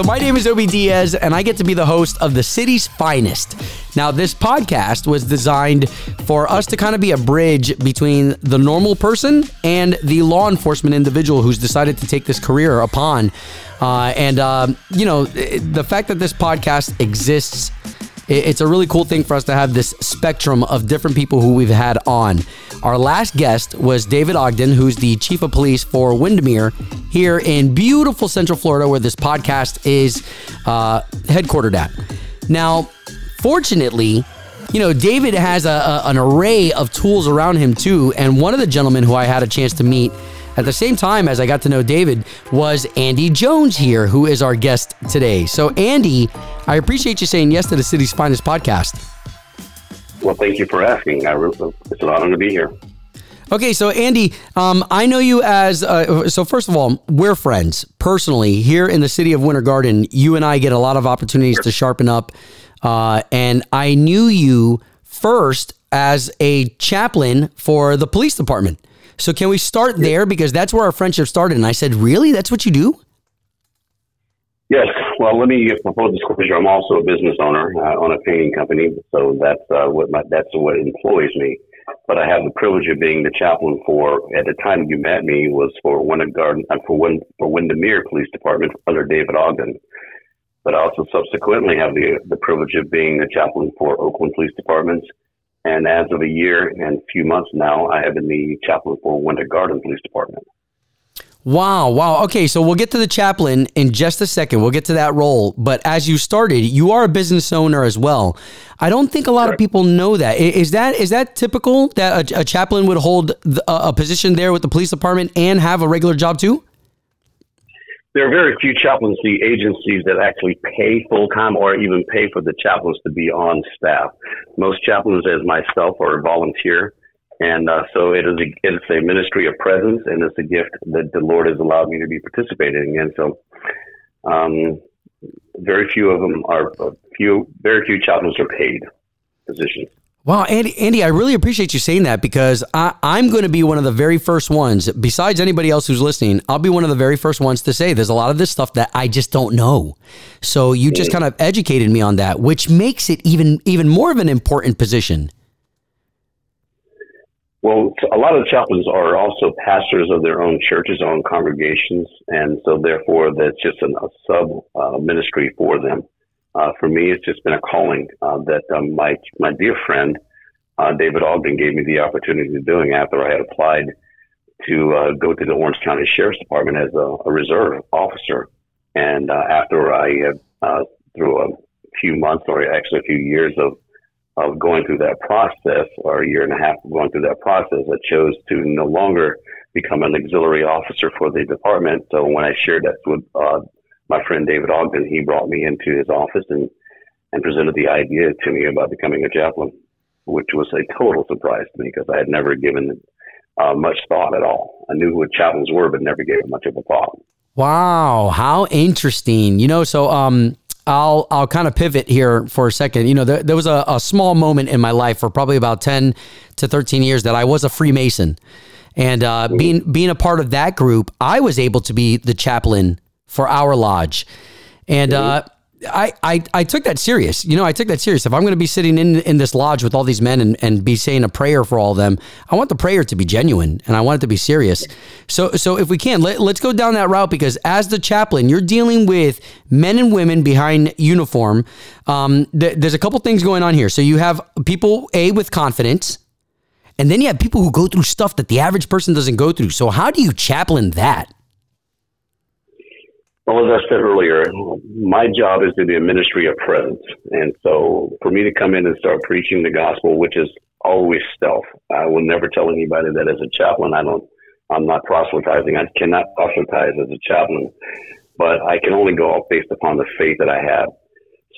So, my name is Obi Diaz, and I get to be the host of the city's finest. Now, this podcast was designed for us to kind of be a bridge between the normal person and the law enforcement individual who's decided to take this career upon. Uh, and, uh, you know, the fact that this podcast exists it's a really cool thing for us to have this spectrum of different people who we've had on. Our last guest was David Ogden, who's the chief of police for Windermere here in beautiful Central Florida, where this podcast is uh, headquartered at. Now, fortunately, you know, David has a, a, an array of tools around him too. And one of the gentlemen who I had a chance to meet at the same time as I got to know David was Andy Jones here, who is our guest today. So, Andy, I appreciate you saying yes to the city's finest podcast. Well, thank you for asking. I it's an honor to be here. Okay, so Andy, um, I know you as uh, so. First of all, we're friends personally here in the city of Winter Garden. You and I get a lot of opportunities to sharpen up, uh, and I knew you first as a chaplain for the police department. So can we start there because that's where our friendship started? And I said, "Really? That's what you do?" Yes. Well, let me give full disclosure. I'm also a business owner uh, on a painting company, so that's uh, what my, that's what employs me. But I have the privilege of being the chaplain for. At the time you met me was for Winter Garden uh, for Win, for Windermere Police Department under David Ogden. But I also subsequently have the the privilege of being the chaplain for Oakland Police Departments and as of a year and a few months now, I have been the chaplain for Winter Garden Police Department. Wow, wow. Okay, so we'll get to the chaplain in just a second. We'll get to that role. But as you started, you are a business owner as well. I don't think a lot of people know that. Is that is that typical that a, a chaplain would hold the, a position there with the police department and have a regular job too? There are very few chaplaincy agencies that actually pay full time or even pay for the chaplains to be on staff. Most chaplains, as myself, are volunteer. And uh, so it is a, it's a ministry of presence, and it's a gift that the Lord has allowed me to be participating in. So, um, very few of them are few. Very few chaplains are paid positions. Wow, Andy, Andy, I really appreciate you saying that because I, I'm going to be one of the very first ones, besides anybody else who's listening, I'll be one of the very first ones to say there's a lot of this stuff that I just don't know. So you just kind of educated me on that, which makes it even even more of an important position. Well, a lot of chaplains are also pastors of their own churches, own congregations, and so therefore that's just an, a sub uh, ministry for them. Uh, for me, it's just been a calling uh, that um, my my dear friend uh, David Ogden gave me the opportunity of doing after I had applied to uh, go to the Orange County Sheriff's Department as a, a reserve officer. And uh, after I uh, through a few months, or actually a few years of of going through that process, or a year and a half of going through that process, I chose to no longer become an auxiliary officer for the department. So when I shared that with my friend David Ogden, he brought me into his office and, and presented the idea to me about becoming a chaplain, which was a total surprise to me because I had never given uh, much thought at all. I knew what chaplains were, but never gave it much of a thought. Wow, how interesting! You know, so um, I'll I'll kind of pivot here for a second. You know, there, there was a, a small moment in my life for probably about ten to thirteen years that I was a Freemason, and uh, mm-hmm. being being a part of that group, I was able to be the chaplain for our lodge. And uh, I, I, I took that serious. You know, I took that serious. If I'm going to be sitting in, in this lodge with all these men and, and be saying a prayer for all of them, I want the prayer to be genuine and I want it to be serious. So, so if we can, let, let's go down that route because as the chaplain, you're dealing with men and women behind uniform. Um, th- there's a couple things going on here. So you have people, A, with confidence, and then you have people who go through stuff that the average person doesn't go through. So how do you chaplain that? Well, as I said earlier, my job is to be a ministry of presence. And so for me to come in and start preaching the gospel, which is always stealth, I will never tell anybody that as a chaplain, I don't, I'm not proselytizing. I cannot proselytize as a chaplain, but I can only go based upon the faith that I have.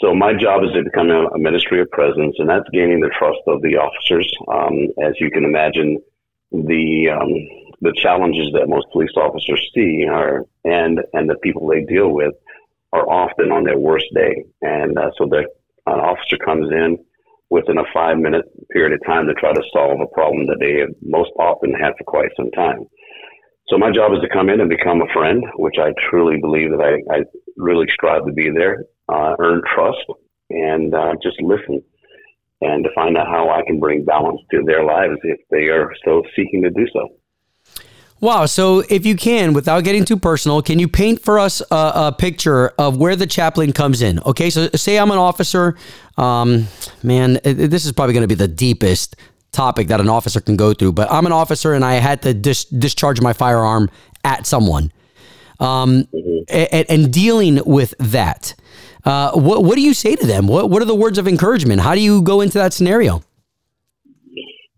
So my job is to become a, ministry of presence, and that's gaining the trust of the officers. Um, as you can imagine, the um, the challenges that most police officers see are, and, and the people they deal with are often on their worst day. And uh, so the, an officer comes in within a five minute period of time to try to solve a problem that they have most often had for quite some time. So my job is to come in and become a friend, which I truly believe that I, I really strive to be there, uh, earn trust, and uh, just listen and to find out how I can bring balance to their lives if they are still seeking to do so. Wow. So, if you can, without getting too personal, can you paint for us a, a picture of where the chaplain comes in? Okay. So, say I'm an officer. Um, man, this is probably going to be the deepest topic that an officer can go through, but I'm an officer and I had to dis- discharge my firearm at someone. Um, mm-hmm. and, and, dealing with that, uh, what, what do you say to them? What, what are the words of encouragement? How do you go into that scenario?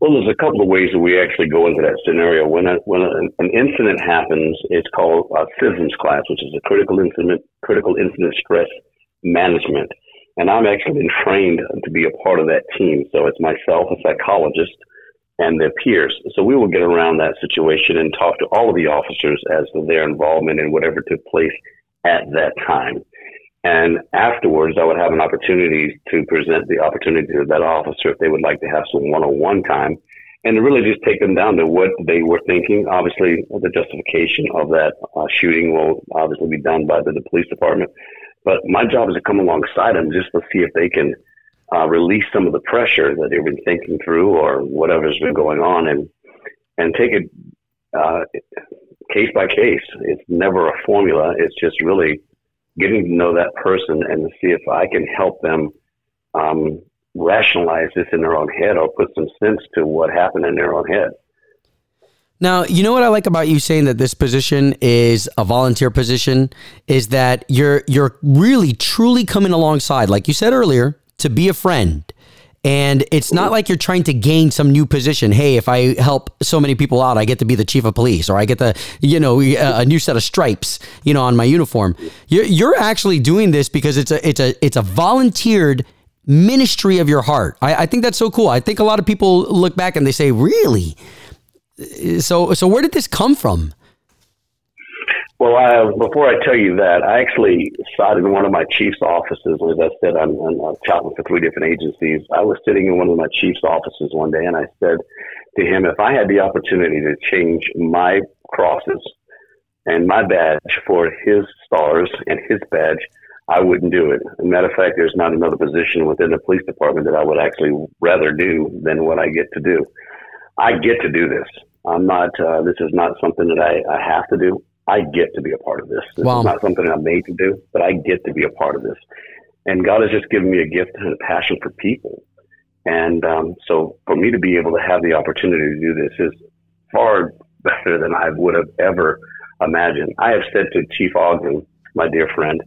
Well, there's a couple of ways that we actually go into that scenario. When a, when a, an incident happens, it's called a CISMS class, which is a critical incident critical incident stress management, and I'm actually been trained to be a part of that team. So it's myself, a psychologist, and their peers. So we will get around that situation and talk to all of the officers as to their involvement in whatever took place at that time. And afterwards, I would have an opportunity to present the opportunity to that officer if they would like to have some one-on-one time and really just take them down to what they were thinking. Obviously, the justification of that uh, shooting will obviously be done by the, the, police department. But my job is to come alongside them just to see if they can uh, release some of the pressure that they've been thinking through or whatever's been going on and, and take it uh, case by case. It's never a formula. It's just really getting to know that person and to see if I can help them um, rationalize this in their own head or put some sense to what happened in their own head. Now, you know what I like about you saying that this position is a volunteer position is that you're you're really truly coming alongside, like you said earlier, to be a friend and it's not like you're trying to gain some new position. Hey, if I help so many people out, I get to be the chief of police, or I get the, you know, uh, a new set of stripes, you know, on my uniform. You're, actually doing this because it's a, it's a, it's a volunteered ministry of your heart. I, I think that's so cool. I think a lot of people look back and they say, really? Uh, so, so where did this come from? Well, I, before I tell you that, I actually sat in one of my chief's offices. As I said, I'm, I'm chaplain for three different agencies. I was sitting in one of my chief's offices one day, and I said to him, if I had the opportunity to change my crosses and my badge for his stars and his badge, I wouldn't do it. As a matter of fact, there's not another position within the police department that I would actually rather do than what I get to do. I get to do this. I'm not. Uh, this is not something that I, I have to do. I get to be a part of this. This wow. is not something I'm made to do, but I get to be a part of this. And God has just given me a gift and a passion for people. And um, so for me to be able to have the opportunity to do this is far better than I would have ever imagined. I have said to Chief Ogden, my dear friend,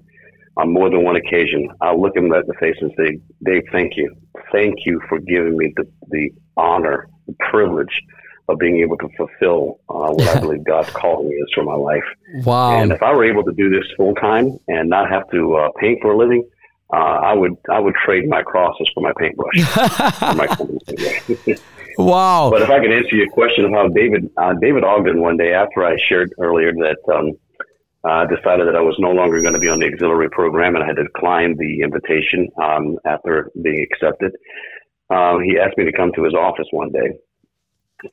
on more than one occasion, I'll look him at the face and say, Dave, thank you. Thank you for giving me the, the honor, the privilege of being able to fulfill uh, what I believe God's calling is for my life. Wow! And if I were able to do this full time and not have to uh, paint for a living, uh, I would I would trade my crosses for my paintbrush. for my wow! But if I could answer your question of how David uh, David Ogden one day after I shared earlier that. Um, I decided that I was no longer going to be on the auxiliary program and I had declined the invitation um, after being accepted. Um, he asked me to come to his office one day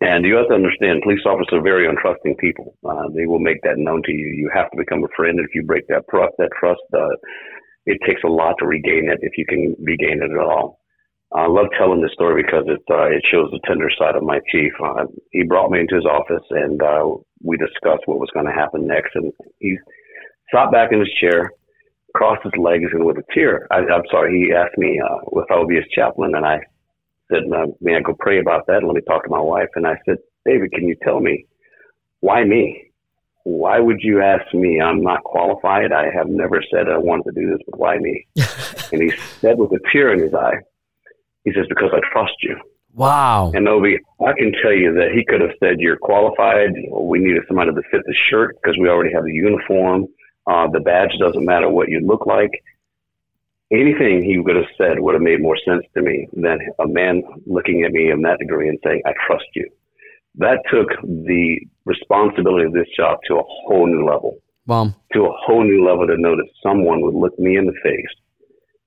and you have to understand, police officers are very untrusting people. Uh, they will make that known to you. You have to become a friend. If you break that, pro- that trust, uh, it takes a lot to regain it if you can regain it at all. I love telling this story because it uh, it shows the tender side of my chief. Uh, he brought me into his office and uh, we discussed what was going to happen next. And he sat back in his chair, crossed his legs, and with a tear, I, I'm sorry, he asked me uh, if I would be his chaplain, and I said, may I go pray about that? Let me talk to my wife. And I said, David, can you tell me why me? Why would you ask me? I'm not qualified. I have never said I wanted to do this, but why me? and he said with a tear in his eye, he says, because I trust you. Wow. And Obi, I can tell you that he could have said, you're qualified. We needed somebody to fit the shirt because we already have the uniform. Uh, the badge doesn't matter what you look like anything he would have said would have made more sense to me than a man looking at me in that degree and saying, I trust you. That took the responsibility of this job to a whole new level. Wow. To a whole new level to know that someone would look me in the face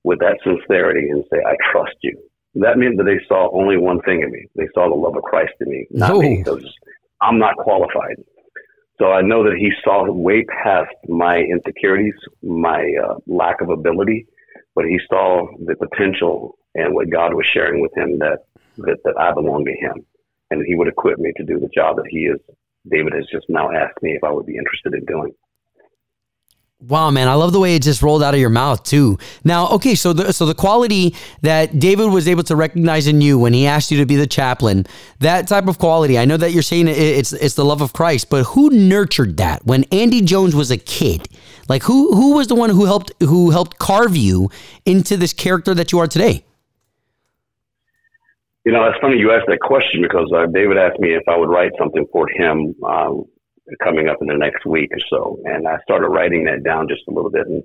with that sincerity and say, I trust you. That meant that they saw only one thing in me. They saw the love of Christ in me, not me, because I'm not qualified. So I know that he saw way past my insecurities, my uh, lack of ability, but he saw the potential and what God was sharing with him that, that, that I belong to him. And he would equip me to do the job that he is, David has just now asked me if I would be interested in doing. Wow, man, I love the way it just rolled out of your mouth too. Now, okay, so the so the quality that David was able to recognize in you when he asked you to be the chaplain, that type of quality. I know that you're saying it's it's the love of Christ, but who nurtured that when Andy Jones was a kid? Like who who was the one who helped who helped carve you into this character that you are today? You know, it's funny you asked that question because uh, David asked me if I would write something for him. Um, coming up in the next week or so. And I started writing that down just a little bit. And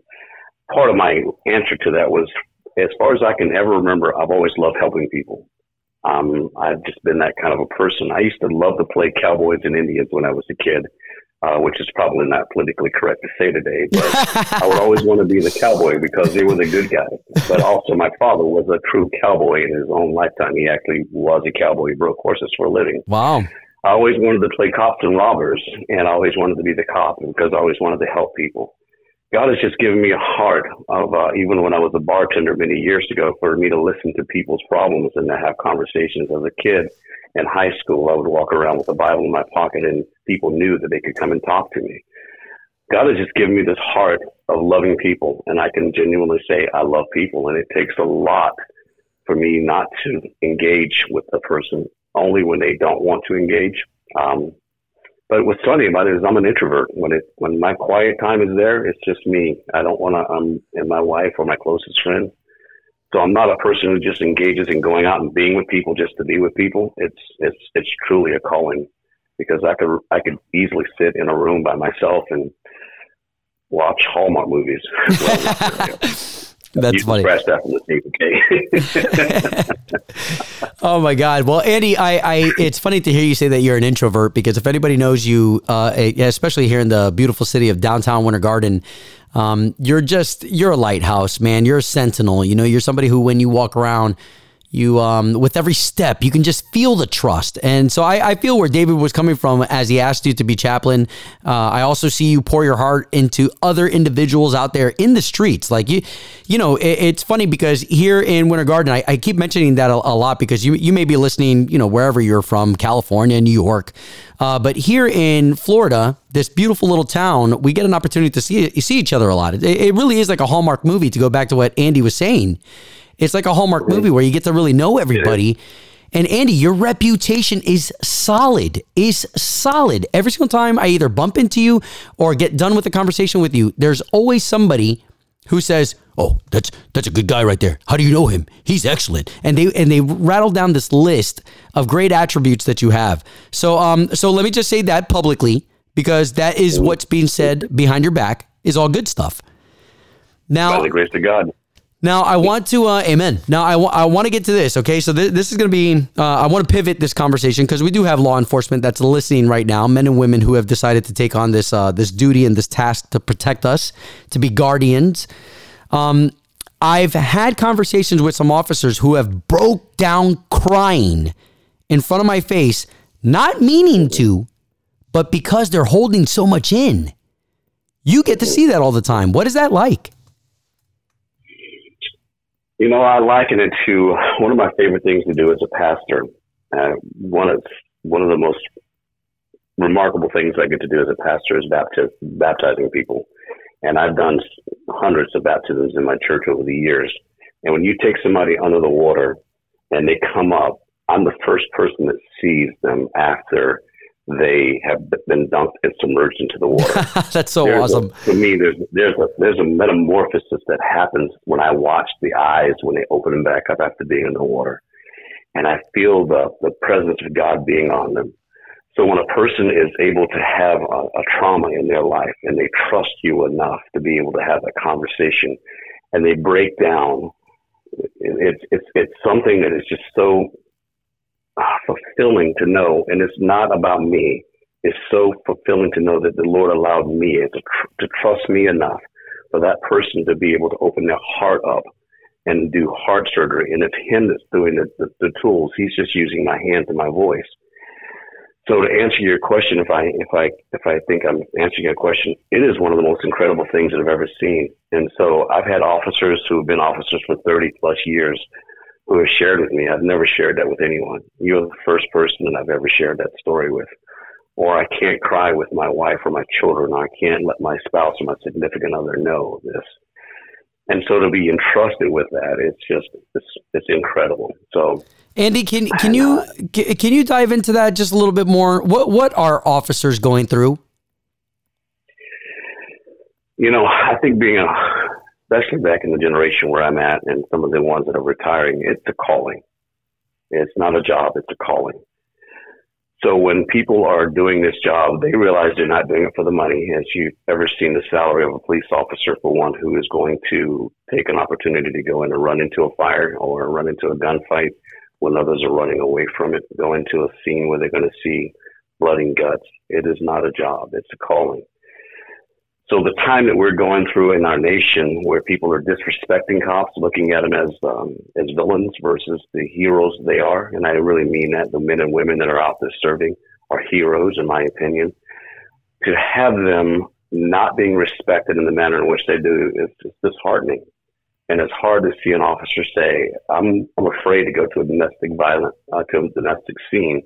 part of my answer to that was, as far as I can ever remember, I've always loved helping people. Um, I've just been that kind of a person. I used to love to play cowboys and Indians when I was a kid, uh, which is probably not politically correct to say today, but I would always want to be the cowboy because they were the good guys. But also, my father was a true cowboy in his own lifetime. He actually was a cowboy. He broke horses for a living. Wow. I always wanted to play cops and robbers, and I always wanted to be the cop because I always wanted to help people. God has just given me a heart of, uh, even when I was a bartender many years ago, for me to listen to people's problems and to have conversations as a kid. In high school, I would walk around with a Bible in my pocket, and people knew that they could come and talk to me. God has just given me this heart of loving people, and I can genuinely say I love people, and it takes a lot for me not to engage with a person only when they don't want to engage. Um, but what's funny about it is I'm an introvert. When it when my quiet time is there, it's just me. I don't want to. I'm and my wife or my closest friend. So I'm not a person who just engages in going out and being with people just to be with people. It's it's it's truly a calling because I could I could easily sit in a room by myself and watch Hallmark movies. That's you funny. From the okay? oh my God! Well, Andy, I, I, it's funny to hear you say that you're an introvert because if anybody knows you, uh, especially here in the beautiful city of downtown Winter Garden, um, you're just you're a lighthouse, man. You're a sentinel. You know, you're somebody who, when you walk around, you um, with every step you can just feel the trust. And so I, I, feel where david was coming from as he asked you to be chaplain. Uh, i also see you pour your heart into other individuals out there in the streets. Like you you know it, it's funny because here in winter garden i, I keep mentioning that a, a, lot because you, you may be listening you know wherever you're from california new york. Uh, but here in florida this beautiful little town we get an opportunity to see see each other a lot. It, it really is like a hallmark movie to go back to what andy was saying it's like a Hallmark movie where you get to really know everybody. And Andy, your reputation is solid, is solid. Every single time I either bump into you or get done with the conversation with you, there's always somebody who says, "Oh, that's that's a good guy right there. How do you know him? He's excellent." And they and they rattle down this list of great attributes that you have. So um so let me just say that publicly because that is what's being said behind your back is all good stuff. Now, by the grace of God. Now I want to, uh, amen. Now I, I want to get to this. Okay, so th- this is going to be. Uh, I want to pivot this conversation because we do have law enforcement that's listening right now, men and women who have decided to take on this uh, this duty and this task to protect us, to be guardians. Um, I've had conversations with some officers who have broke down crying in front of my face, not meaning to, but because they're holding so much in. You get to see that all the time. What is that like? You know, I liken it to one of my favorite things to do as a pastor. Uh, one of one of the most remarkable things I get to do as a pastor is baptiz- baptizing people, and I've done hundreds of baptisms in my church over the years. And when you take somebody under the water and they come up, I'm the first person that sees them after they have been dunked and submerged into the water. That's so there's awesome. A, for me, there's there's a there's a metamorphosis that happens when I watch the eyes when they open them back up after being in the water, and I feel the the presence of God being on them. So when a person is able to have a, a trauma in their life and they trust you enough to be able to have a conversation, and they break down, it's it's it's something that is just so Ah, fulfilling to know, and it's not about me. It's so fulfilling to know that the Lord allowed me to, tr- to trust me enough for that person to be able to open their heart up and do heart surgery. And it's Him that's doing the, the, the tools. He's just using my hands and my voice. So to answer your question, if I if I if I think I'm answering your question, it is one of the most incredible things that I've ever seen. And so I've had officers who have been officers for 30 plus years who have shared with me. I've never shared that with anyone. You're the first person that I've ever shared that story with. Or I can't cry with my wife or my children. Or I can't let my spouse or my significant other know this. And so to be entrusted with that, it's just it's it's incredible. So Andy, can can you can you dive into that just a little bit more? What what are officers going through? You know, I think being a especially back in the generation where I'm at and some of the ones that are retiring, it's a calling. It's not a job, it's a calling. So when people are doing this job, they realize they're not doing it for the money. As you've ever seen the salary of a police officer for one who is going to take an opportunity to go in and run into a fire or run into a gunfight when others are running away from it, go into a scene where they're going to see blood and guts. It is not a job, it's a calling. So the time that we're going through in our nation, where people are disrespecting cops, looking at them as um, as villains versus the heroes they are, and I really mean that the men and women that are out there serving are heroes, in my opinion. To have them not being respected in the manner in which they do is just disheartening, and it's hard to see an officer say, "I'm I'm afraid to go to a domestic violence uh, to a domestic scene."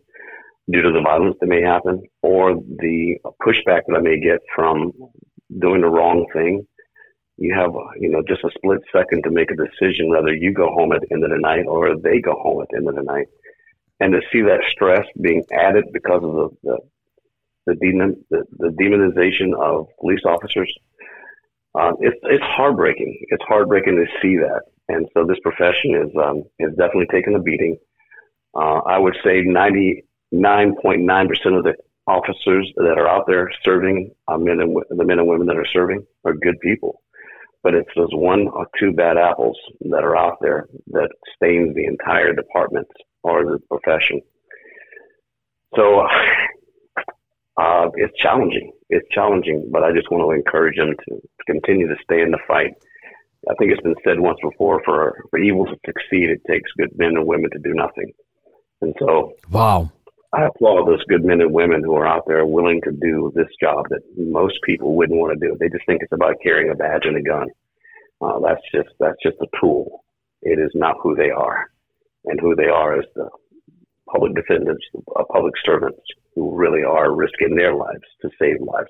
Due to the violence that may happen, or the pushback that I may get from doing the wrong thing, you have you know just a split second to make a decision whether you go home at the end of the night or they go home at the end of the night, and to see that stress being added because of the the the, demon, the, the demonization of police officers, uh, it's it's heartbreaking. It's heartbreaking to see that, and so this profession is um, is definitely taking a beating. Uh, I would say ninety nine point nine percent of the officers that are out there serving, uh, men and the men and women that are serving are good people. But it's those one or two bad apples that are out there that stains the entire department or the profession. So uh, it's challenging. It's challenging, but I just want to encourage them to, to continue to stay in the fight. I think it's been said once before: for for evil to succeed, it takes good men and women to do nothing. And so, wow, I applaud those good men and women who are out there willing to do this job that most people wouldn't want to do. They just think it's about carrying a badge and a gun. Uh, that's just that's just a tool. It is not who they are, and who they are is the public defenders, uh, public servants who really are risking their lives to save lives.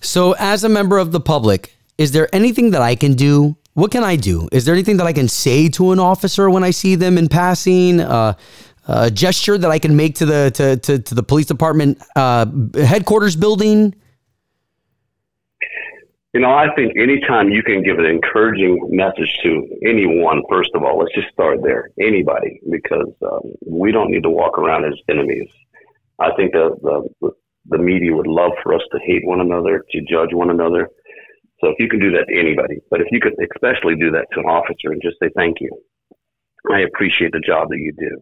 So, as a member of the public, is there anything that I can do what can I do? Is there anything that I can say to an officer when I see them in passing? Uh, a gesture that I can make to the to to, to the police department uh, headquarters building? You know, I think anytime you can give an encouraging message to anyone, first of all, let's just start there. Anybody, because um, we don't need to walk around as enemies. I think the, the the media would love for us to hate one another, to judge one another. So if you can do that to anybody, but if you could especially do that to an officer and just say thank you, I appreciate the job that you do.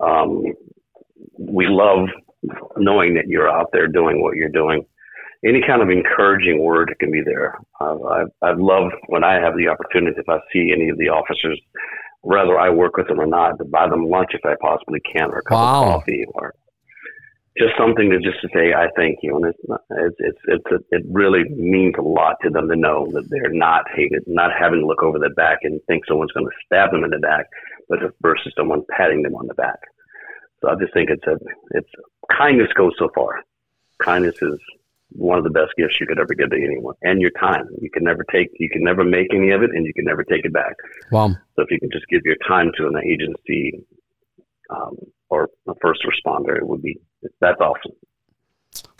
Um, we love knowing that you're out there doing what you're doing. Any kind of encouraging word can be there. Uh, I've, I've loved when I have the opportunity, if I see any of the officers, whether I work with them or not, to buy them lunch if I possibly can, or a cup wow. of coffee, or just something to just to say I thank you, and it's not, it's it's, it's a, it really means a lot to them to know that they're not hated, not having to look over their back and think someone's going to stab them in the back, versus someone patting them on the back. So I just think it's a it's kindness goes so far. Kindness is one of the best gifts you could ever give to anyone, and your time. You can never take, you can never make any of it, and you can never take it back. Wow. So if you can just give your time to an agency um, or a first responder, it would be that's awesome.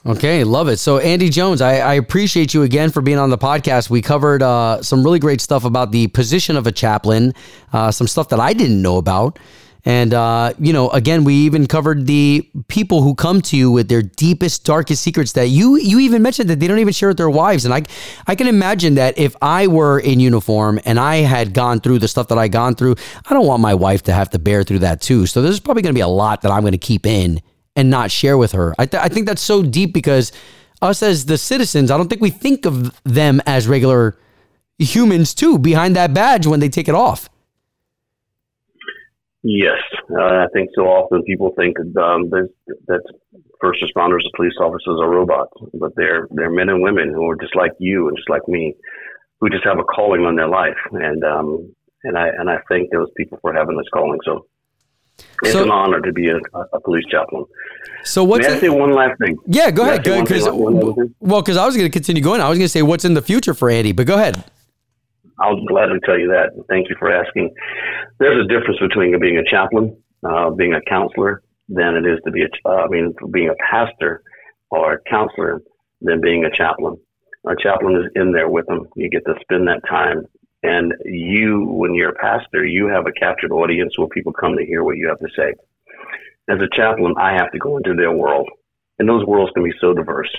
Okay, love it. So, Andy Jones, I, I, appreciate you again for being on the podcast. We covered uh, some really great stuff about the position of a chaplain, uh, some stuff that I didn't know about. And, uh, you know, again, we even covered the people who come to you with their deepest, darkest secrets that you you even mentioned that they don't even share with their wives. And I, I can imagine that if I were in uniform and I had gone through the stuff that I gone through, I don't want my wife to have to bear through that too. So there's probably going to be a lot that I'm going to keep in and not share with her. I, th- I think that's so deep because us as the citizens, I don't think we think of them as regular humans too behind that badge when they take it off. Yes, uh, I think so often people think um, that first responders and police officers are robots, but they're they're men and women who are just like you and just like me, who just have a calling on their life, and um, and I and I thank those people for having this calling. So it's so, an honor to be a, a, police chaplain. So what's May I say one last thing? Yeah, go ahead. Go, cause, well, because I was going to continue going. I was going to say what's in the future for Andy, but go ahead. I'll gladly tell you that. Thank you for asking. There's a difference between being a chaplain, uh, being a counselor, than it is to be a, uh, I mean, being a pastor or a counselor than being a chaplain. A chaplain is in there with them. You get to spend that time. And you, when you're a pastor, you have a captured audience where people come to hear what you have to say. As a chaplain, I have to go into their world. And those worlds can be so diverse.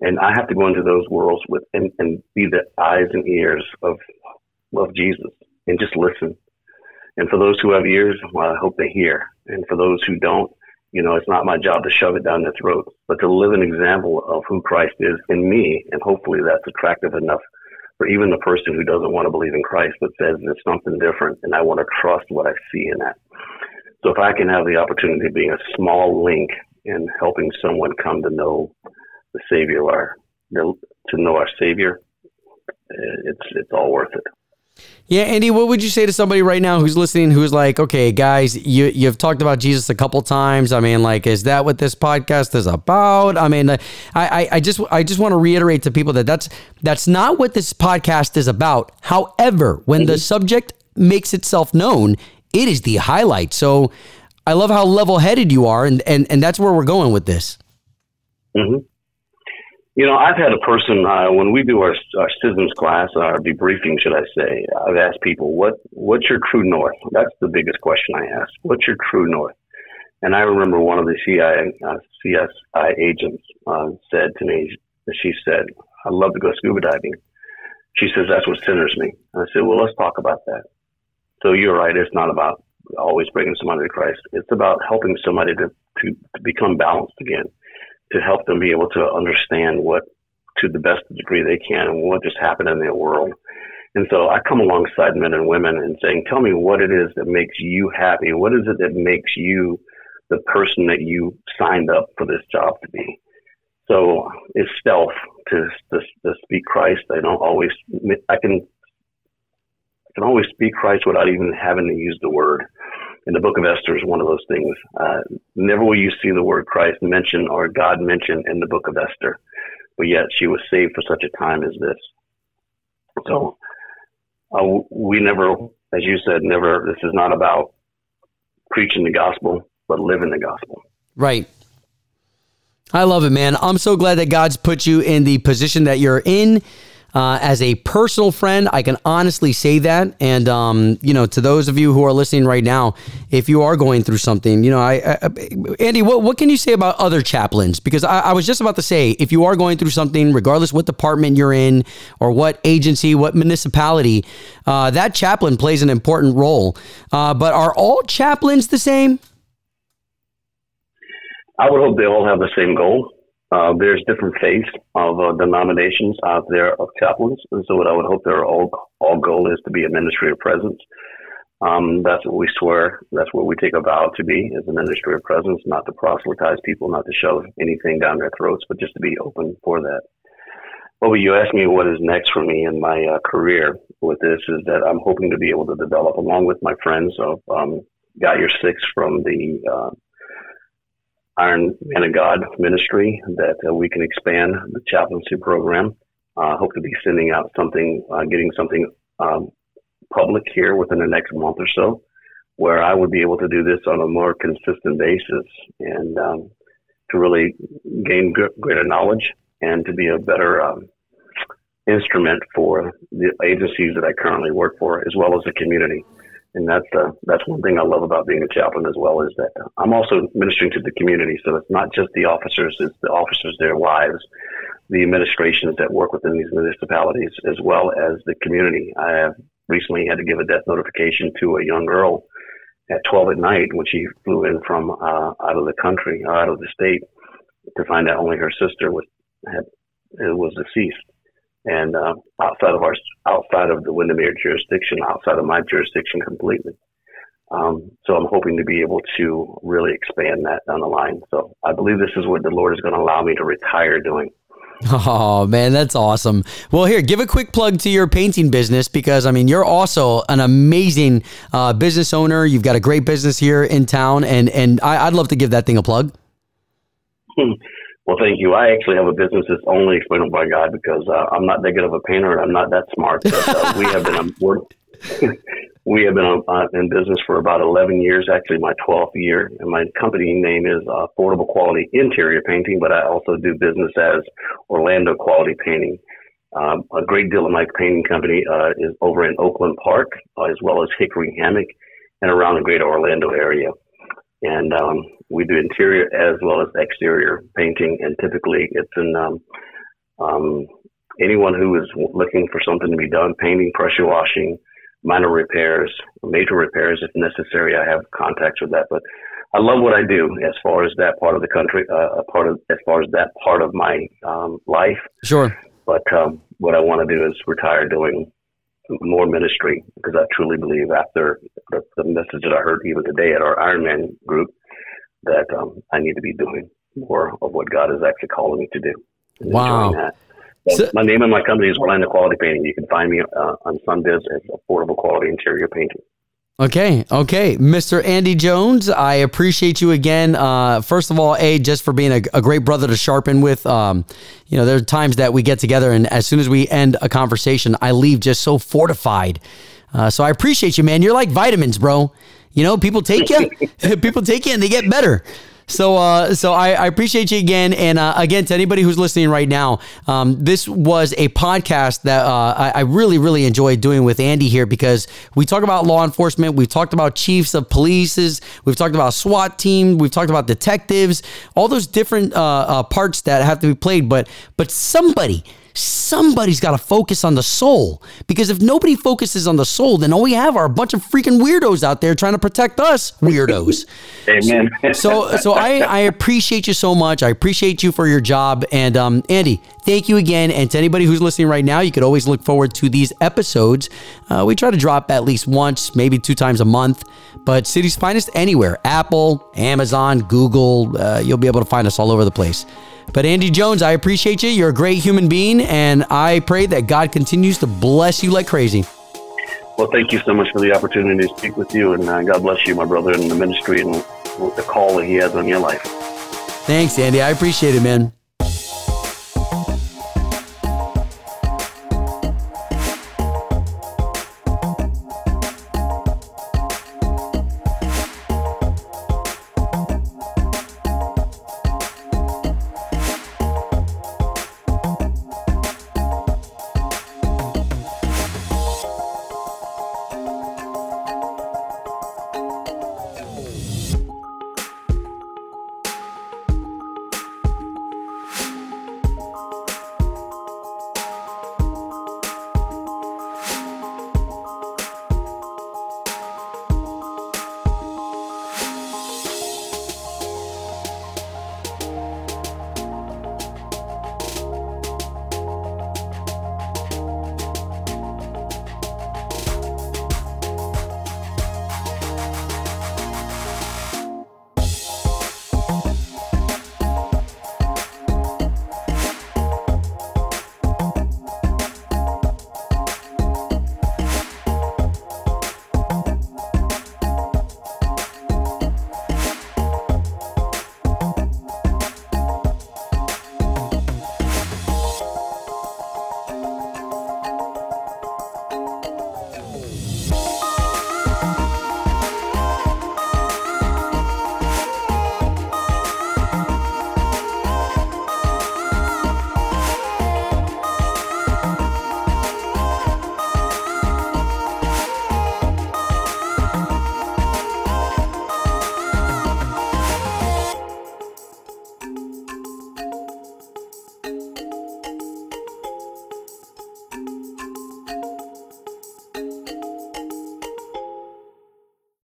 And I have to go into those worlds with and, and be the eyes and ears of of Jesus and just listen. And for those who have ears, well, I hope they hear. And for those who don't, you know, it's not my job to shove it down their throat, but to live an example of who Christ is in me. And hopefully that's attractive enough for even the person who doesn't want to believe in Christ, but says there's something different and I want to trust what I see in that. So if I can have the opportunity of being a small link in helping someone come to know the Savior, our, to know our Savior, eh, it's, it's all worth it. Yeah, Andy, what would you say to somebody right now who's listening who's like, okay, guys, you you've talked about Jesus a couple times. I mean, like, is that what this podcast is about? I mean, I I, I just I just want to reiterate to people that that's that's not what this podcast is about. However, when mm-hmm. the subject makes itself known, it is the highlight. So I love how level headed you are, and, and and that's where we're going with this. Mm-hmm. You know, I've had a person uh, when we do our, our citizens class, our debriefing, should I say? I've asked people, "What what's your true north?" That's the biggest question I ask. What's your true north? And I remember one of the CIA, uh, CSI agents uh, said to me, she said, "I'd love to go scuba diving." She says, "That's what centers me." And I said, "Well, let's talk about that." So you're right. It's not about always bringing somebody to Christ. It's about helping somebody to, to, to become balanced again to help them be able to understand what, to the best degree they can, what just happened in their world. And so I come alongside men and women and saying, tell me what it is that makes you happy. What is it that makes you the person that you signed up for this job to be? So it's stealth to, to, to speak Christ. I don't always, I can, I can always speak Christ without even having to use the word in the book of Esther is one of those things. Uh, never will you see the word Christ mentioned or God mentioned in the book of Esther, but yet she was saved for such a time as this. So uh, we never, as you said, never, this is not about preaching the gospel, but living the gospel. Right. I love it, man. I'm so glad that God's put you in the position that you're in. Uh, as a personal friend, I can honestly say that. And, um, you know, to those of you who are listening right now, if you are going through something, you know, I, I Andy, what, what can you say about other chaplains? Because I, I, was just about to say, if you are going through something, regardless what department you're in or what agency, what municipality, uh, that chaplain plays an important role. Uh, but are all chaplains the same? I would hope they all have the same goal. Uh, there's different faiths of uh, denominations out there of chaplains, and so what I would hope their all all goal is to be a ministry of presence. Um, that's what we swear. That's what we take a vow to be as a ministry of presence, not to proselytize people, not to shove anything down their throats, but just to be open for that. Well, you asked me what is next for me in my uh, career with this is that I'm hoping to be able to develop along with my friends of um, Got Your Six from the uh, Iron Man of God ministry that uh, we can expand the chaplaincy program. Uh, hope to be sending out something, uh, getting something um, public here within the next month or so, where I would be able to do this on a more consistent basis and um, to really gain greater knowledge and to be a better um, instrument for the agencies that I currently work for, as well as the community and that's uh, that's one thing I love about being a chaplain as well is that I'm also ministering to the community. So it's not just the officers; it's the officers, their wives, the administrations that work within these municipalities, as well as the community. I have recently had to give a death notification to a young girl at 12 at night when she flew in from uh, out of the country, out of the state, to find out only her sister was had was deceased and uh, outside of our outside of the Windermere jurisdiction, outside of my jurisdiction completely. Um, so I'm hoping to be able to really expand that down the line. So I believe this is what the Lord is going to allow me to retire doing. Oh man, that's awesome. Well, here, give a quick plug to your painting business because I mean you're also an amazing uh, business owner. You've got a great business here in town, and and I, would love to give that thing a plug. Well, thank you. I actually have a business that's only explainable by God because uh, I'm not that good of a painter and I'm not that smart. But uh, we have been um, we have been uh, in business for about 11 years, actually my 12th year, and my company name is uh, Affordable Quality Interior Painting. But I also do business as Orlando Quality Painting. Um, a great deal of my painting company uh, is over in Oakland Park, uh, as well as Hickory Hammock, and around the greater Orlando area. And um, we do interior as well as exterior painting, and typically it's in um, um, anyone who is looking for something to be done, painting, pressure washing, minor repairs, major repairs if necessary. I have contacts with that, but I love what I do as far as that part of the country, uh, a part of as far as that part of my um, life. Sure. But um, what I want to do is retire doing more ministry because I truly believe after the, the message that I heard even today at our Ironman group that um, I need to be doing more of what God is actually calling me to do. Wow. So, so, my name and my company is Orlando Quality Painting. You can find me uh, on Sunbiz as Affordable Quality Interior Painting. Okay, okay, Mr. Andy Jones, I appreciate you again. Uh, first of all, a just for being a, a great brother to sharpen with. Um, you know, there are times that we get together, and as soon as we end a conversation, I leave just so fortified. Uh, so I appreciate you, man. You're like vitamins, bro. You know, people take you, people take you, and they get better. So, uh, so I, I, appreciate you again, and uh, again to anybody who's listening right now. Um, this was a podcast that uh, I, I, really, really enjoyed doing with Andy here because we talk about law enforcement, we've talked about chiefs of polices, we've talked about SWAT team, we've talked about detectives, all those different uh, uh, parts that have to be played. But, but somebody somebody's got to focus on the soul. Because if nobody focuses on the soul, then all we have are a bunch of freaking weirdos out there trying to protect us weirdos. Amen. so, so I, I appreciate you so much. I appreciate you for your job. And um, Andy, thank you again. And to anybody who's listening right now, you could always look forward to these episodes. Uh, we try to drop at least once, maybe two times a month. But City's Finest anywhere Apple, Amazon, Google, uh, you'll be able to find us all over the place. But Andy Jones, I appreciate you. You're a great human being, and I pray that God continues to bless you like crazy. Well, thank you so much for the opportunity to speak with you, and uh, God bless you, my brother, in the ministry and the call that He has on your life. Thanks, Andy. I appreciate it, man.